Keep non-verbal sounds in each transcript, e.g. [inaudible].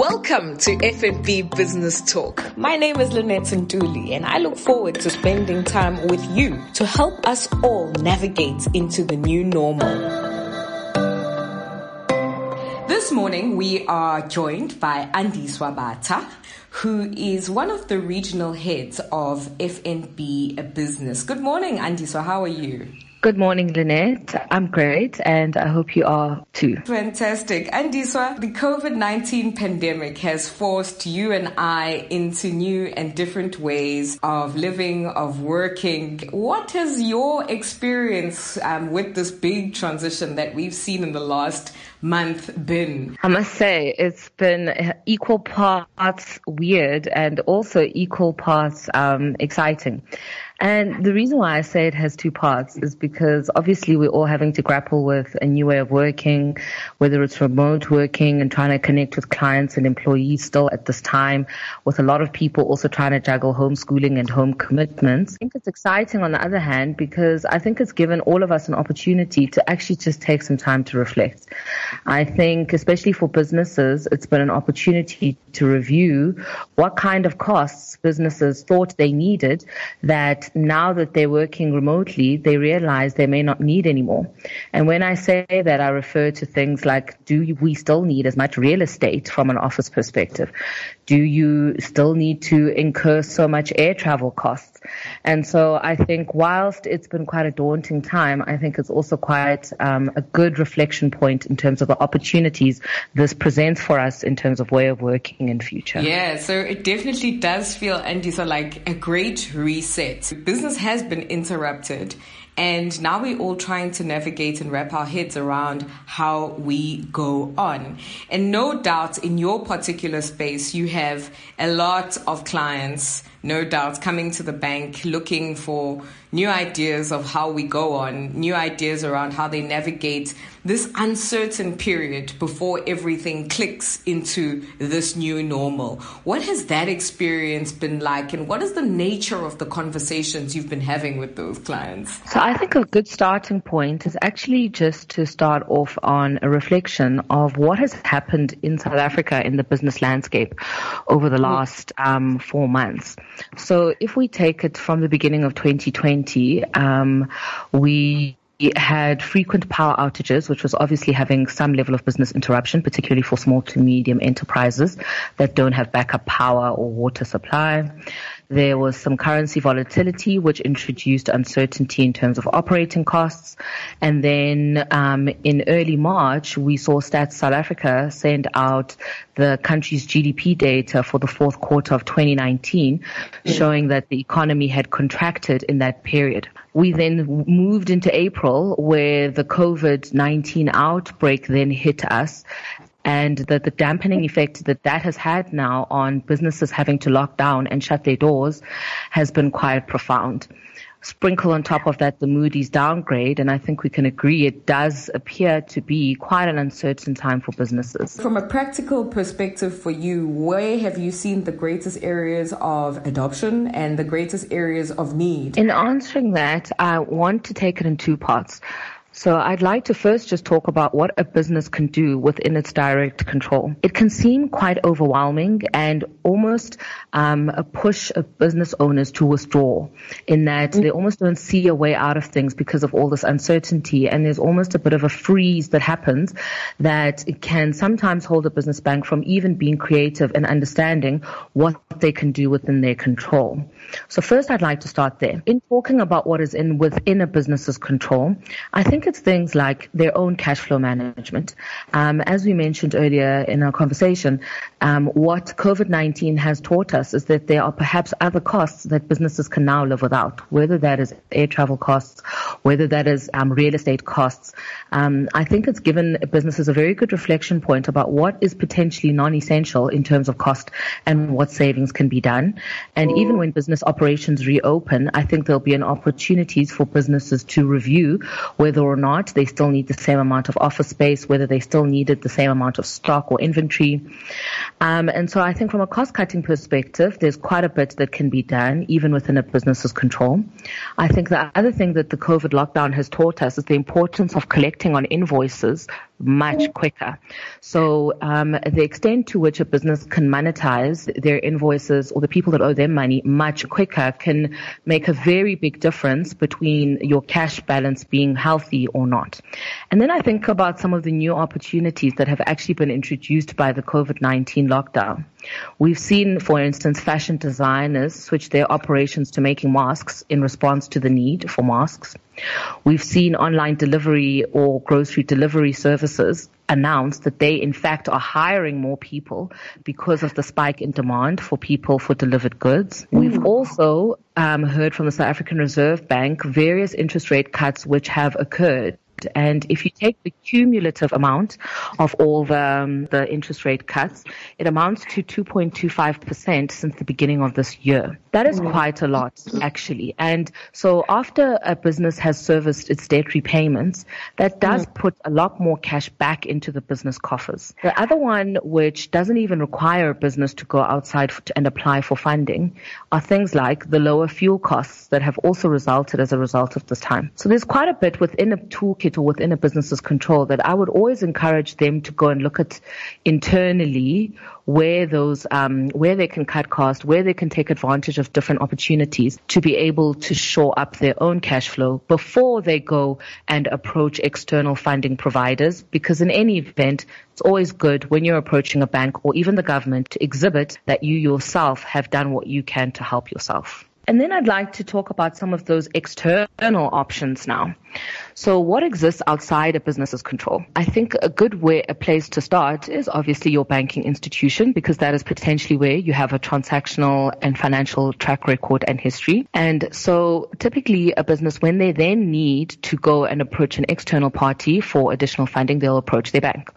Welcome to FNB Business Talk. My name is Lynette Nduli and I look forward to spending time with you to help us all navigate into the new normal. This morning we are joined by Andiswa Bata, who is one of the regional heads of FNB Business. Good morning, Andy. So, How are you? Good morning, Lynette. I'm great, and I hope you are too. Fantastic. And Andiswa, the COVID 19 pandemic has forced you and I into new and different ways of living, of working. What has your experience um, with this big transition that we've seen in the last month been? I must say, it's been equal parts weird and also equal parts um, exciting. And the reason why I say it has two parts is because obviously we're all having to grapple with a new way of working, whether it's remote working and trying to connect with clients and employees still at this time, with a lot of people also trying to juggle homeschooling and home commitments. I think it's exciting on the other hand because I think it's given all of us an opportunity to actually just take some time to reflect. I think especially for businesses, it's been an opportunity to review what kind of costs businesses thought they needed that now that they're working remotely, they realize they may not need anymore. And when I say that, I refer to things like, do we still need as much real estate from an office perspective? Do you still need to incur so much air travel costs? And so I think whilst it's been quite a daunting time, I think it's also quite um, a good reflection point in terms of the opportunities this presents for us in terms of way of working in future. Yeah, so it definitely does feel, Andiswa, like a great reset business has been interrupted. And now we're all trying to navigate and wrap our heads around how we go on. And no doubt in your particular space, you have a lot of clients, no doubt, coming to the bank looking for new ideas of how we go on, new ideas around how they navigate this uncertain period before everything clicks into this new normal. What has that experience been like, and what is the nature of the conversations you've been having with those clients? So, I think a good starting point is actually just to start off on a reflection of what has happened in South Africa in the business landscape over the last um, four months. So, if we take it from the beginning of 2020, um, we had frequent power outages, which was obviously having some level of business interruption, particularly for small to medium enterprises that don't have backup power or water supply. There was some currency volatility, which introduced uncertainty in terms of operating costs. And then um, in early March, we saw Stats South Africa send out the country's GDP data for the fourth quarter of 2019, showing that the economy had contracted in that period. We then moved into April where the COVID-19 outbreak then hit us and that the dampening effect that that has had now on businesses having to lock down and shut their doors has been quite profound. Sprinkle on top of that the Moody's downgrade, and I think we can agree it does appear to be quite an uncertain time for businesses. From a practical perspective for you, where have you seen the greatest areas of adoption and the greatest areas of need? In answering that, I want to take it in two parts. So I'd like to first just talk about what a business can do within its direct control. It can seem quite overwhelming and almost um, a push of business owners to withdraw in that mm. they almost don't see a way out of things because of all this uncertainty and there's almost a bit of a freeze that happens that can sometimes hold a business bank from even being creative and understanding what they can do within their control. So first I'd like to start there. In talking about what is in within a business's control, I think it's things like their own cash flow management. Um, as we mentioned earlier in our conversation, um, what COVID-19 has taught us is that there are perhaps other costs that businesses can now live without, whether that is air travel costs, whether that is um, real estate costs. Um, I think it's given businesses a very good reflection point about what is potentially non-essential in terms of cost and what savings can be done. And even when business business operations reopen, I think there'll be an opportunities for businesses to review whether or not they still need the same amount of office space, whether they still needed the same amount of stock or inventory. Um, and so I think from a cost cutting perspective, there's quite a bit that can be done even within a business's control. I think the other thing that the COVID lockdown has taught us is the importance of collecting on invoices much quicker. So um, the extent to which a business can monetize their invoices or the people that owe them money much quicker can make a very big difference between your cash balance being healthy or not. And then I think about some of the new opportunities that have actually been introduced by the COVID-19 lockdown. We've seen, for instance, fashion designers switch their operations to making masks in response to the need for masks. We've seen online delivery or grocery delivery services announce that they in fact are hiring more people because of the spike in demand for people for delivered goods. We've also um, heard from the South African Reserve Bank various interest rate cuts which have occurred and if you take the cumulative amount of all the, um, the interest rate cuts, it amounts to 2.25% since the beginning of this year. That is mm. quite a lot, actually. And so after a business has serviced its debt repayments, that does mm. put a lot more cash back into the business coffers. The other one, which doesn't even require a business to go outside and apply for funding, are things like the lower fuel costs that have also resulted as a result of this time. So there's quite a bit within a toolkit or within a business's control that I would always encourage them to go and look at internally where those um, where they can cut costs, where they can take advantage of different opportunities to be able to shore up their own cash flow before they go and approach external funding providers. Because in any event, it's always good when you're approaching a bank or even the government to exhibit that you yourself have done what you can to help yourself. And then I'd like to talk about some of those external options now. So what exists outside a business's control? I think a good way, a place to start is obviously your banking institution because that is potentially where you have a transactional and financial track record and history. And so typically a business, when they then need to go and approach an external party for additional funding, they'll approach their bank.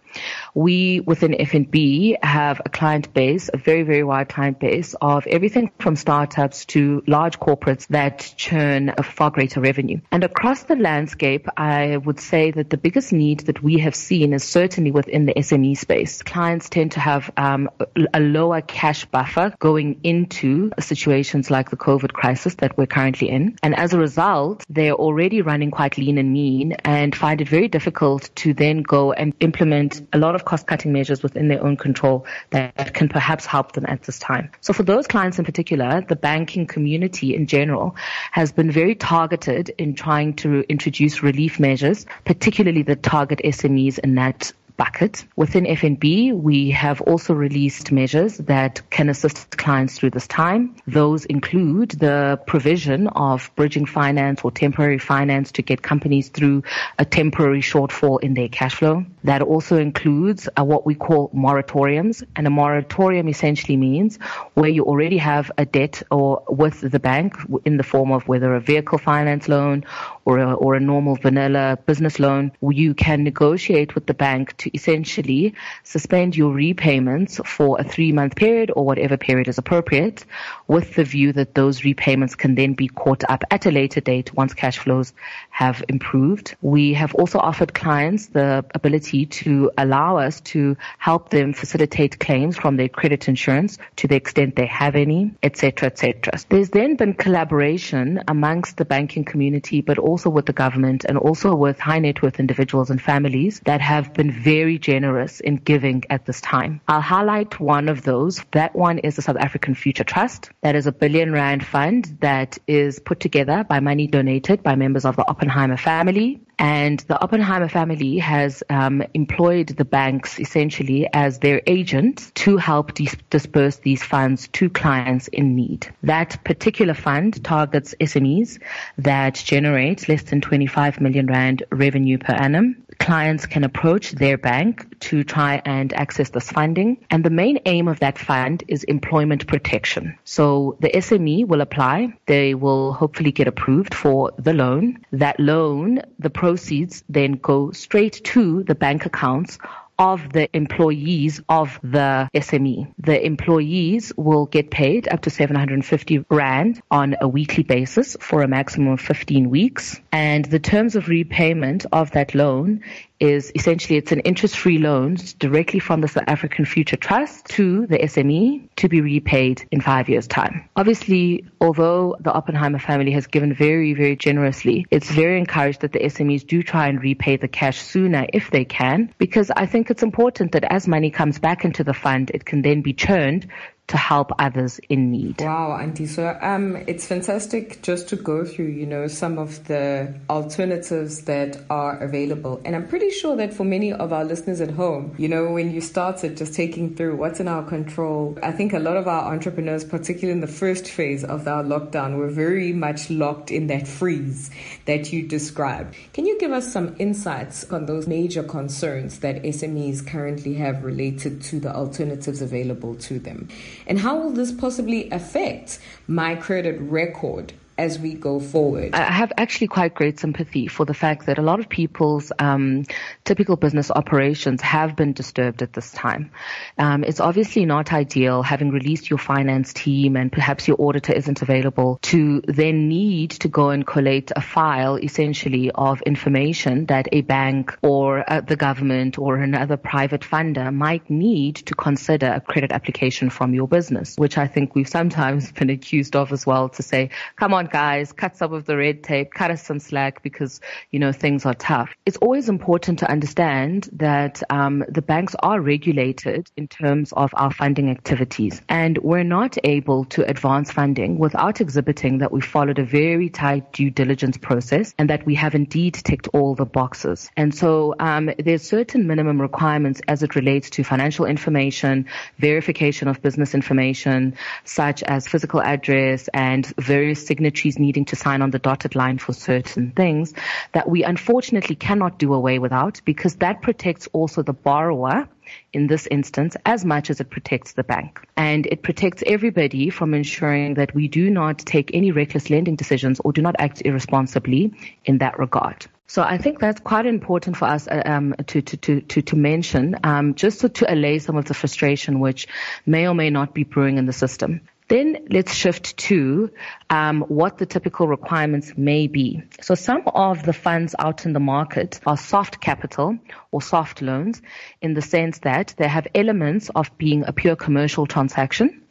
We within FNB have a client base, a very, very wide client base of everything from startups to large corporates that churn a far greater revenue. And across the landscape, I would say that the biggest need that we have seen is certainly within the SME space. Clients tend to have um, a lower cash buffer going into situations like the COVID crisis that we're currently in. And as a result, they're already running quite lean and mean and find it very difficult to then go and implement a lot of cost cutting measures within their own control that can perhaps help them at this time. So for those clients in particular, the banking community in general has been very targeted in trying to introduce relief measures, particularly the target SMEs in that bucket. Within FNB, we have also released measures that can assist clients through this time. Those include the provision of bridging finance or temporary finance to get companies through a temporary shortfall in their cash flow. That also includes uh, what we call moratoriums. And a moratorium essentially means where you already have a debt or with the bank in the form of whether a vehicle finance loan or a, or a normal vanilla business loan, you can negotiate with the bank to essentially suspend your repayments for a three month period or whatever period is appropriate with the view that those repayments can then be caught up at a later date once cash flows have improved. We have also offered clients the ability to allow us to help them facilitate claims from their credit insurance to the extent they have any, etc., etc. There's then been collaboration amongst the banking community, but also with the government and also with high net worth individuals and families that have been very generous in giving at this time. I'll highlight one of those. That one is the South African Future Trust. That is a billion rand fund that is put together by money donated by members of the Oppenheimer family. And the Oppenheimer family has um, employed the banks essentially as their agents to help dis- disperse these funds to clients in need. That particular fund targets SMEs that generate less than 25 million rand revenue per annum. Clients can approach their bank to try and access this funding. And the main aim of that fund is employment protection. So the SME will apply. They will hopefully get approved for the loan. That loan, the proceeds then go straight to the bank accounts of the employees of the SME. The employees will get paid up to 750 Rand on a weekly basis for a maximum of 15 weeks. And the terms of repayment of that loan is essentially it's an interest-free loan directly from the South African Future Trust to the SME to be repaid in five years' time. Obviously, although the Oppenheimer family has given very, very generously, it's very encouraged that the SMEs do try and repay the cash sooner if they can, because I think it's important that as money comes back into the fund, it can then be churned to help others in need. Wow, Auntie. So um, it's fantastic just to go through, you know, some of the alternatives that are available. And I'm pretty sure that for many of our listeners at home, you know, when you started just taking through what's in our control, I think a lot of our entrepreneurs, particularly in the first phase of our lockdown, were very much locked in that freeze that you described. Can you give us some insights on those major concerns that SMEs currently have related to the alternatives available to them? And how will this possibly affect my credit record as we go forward? I have actually quite great sympathy for the fact that a lot of people's um, typical business operations have been disturbed at this time. Um, it's obviously not ideal having released your finance team and perhaps your auditor isn't available to then need to go and collate a file essentially of information that a bank or uh, the government or another private funder might need to consider a credit application from your business, which I think we've sometimes [laughs] been accused of as well to say, come on, on, guys, cut some of the red tape, cut us some slack because, you know, things are tough. It's always important to understand that um, the banks are regulated in terms of our funding activities. And we're not able to advance funding without exhibiting that we followed a very tight due diligence process and that we have indeed ticked all the boxes. And so um, there's certain minimum requirements as it relates to financial information, verification of business information, such as physical address and various signatures signatories needing to sign on the dotted line for certain things that we unfortunately cannot do away without because that protects also the borrower in this instance as much as it protects the bank. And it protects everybody from ensuring that we do not take any reckless lending decisions or do not act irresponsibly in that regard. So I think that's quite important for us uh, um, to, to, to, to, mention, um, just to, to allay some of the frustration which may or may not be brewing in the system. Then let's shift to um, what the typical requirements may be. So some of the funds out in the market are soft capital or soft loans in the sense that they have elements of being a pure commercial transaction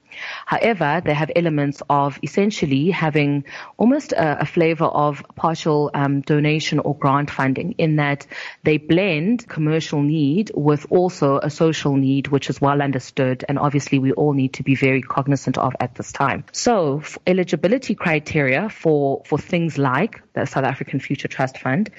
However, they have elements of essentially having almost a, a flavor of partial um, donation or grant funding in that they blend commercial need with also a social need, which is well understood and obviously we all need to be very cognizant of at this time. So eligibility criteria for, for things like the South African Future Trust Fund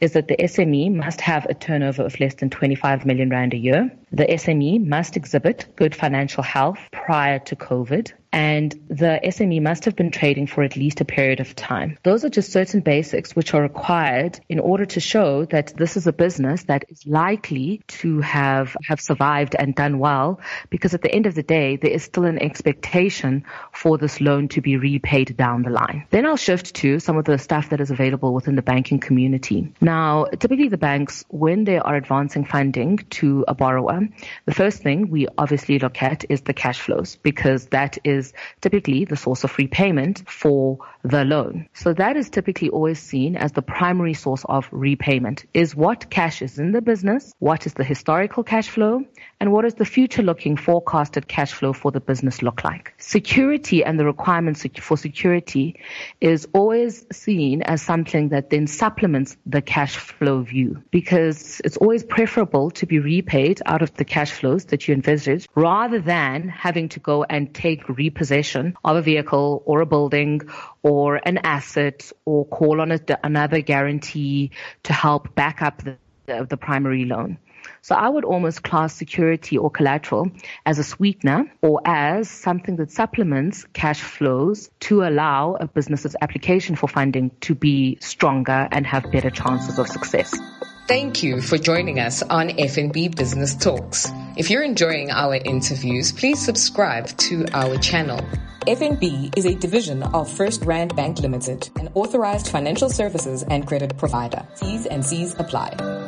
is that the SME must have a turnover of less than 25 million rand a year. The SME must exhibit good financial health prior to COVID and the SME must have been trading for at least a period of time. Those are just certain basics which are required in order to show that this is a business that is likely to have, have survived and done well because at the end of the day, there is still an expectation for this loan to be repaid down the line. Then I'll shift to some of the stuff that is available within the banking community. Now, typically the banks, when they are advancing funding to a borrower, the first thing we obviously look at is the cash flows because that is is typically the source of repayment for the loan. So that is typically always seen as the primary source of repayment is what cash is in the business, what is the historical cash flow, and what does the future looking forecasted cash flow for the business look like. Security and the requirements for security is always seen as something that then supplements the cash flow view because it's always preferable to be repaid out of the cash flows that you envisage rather than having to go and take repossession of a vehicle or a building or an asset or call on a, another guarantee to help back up the, the, the primary loan. So I would almost class security or collateral as a sweetener or as something that supplements cash flows to allow a business's application for funding to be stronger and have better chances of success. Thank you for joining us on FNB Business Talks. If you're enjoying our interviews, please subscribe to our channel. FNB is a division of FirstRand Bank Limited, an authorized financial services and credit provider. T's and C's apply.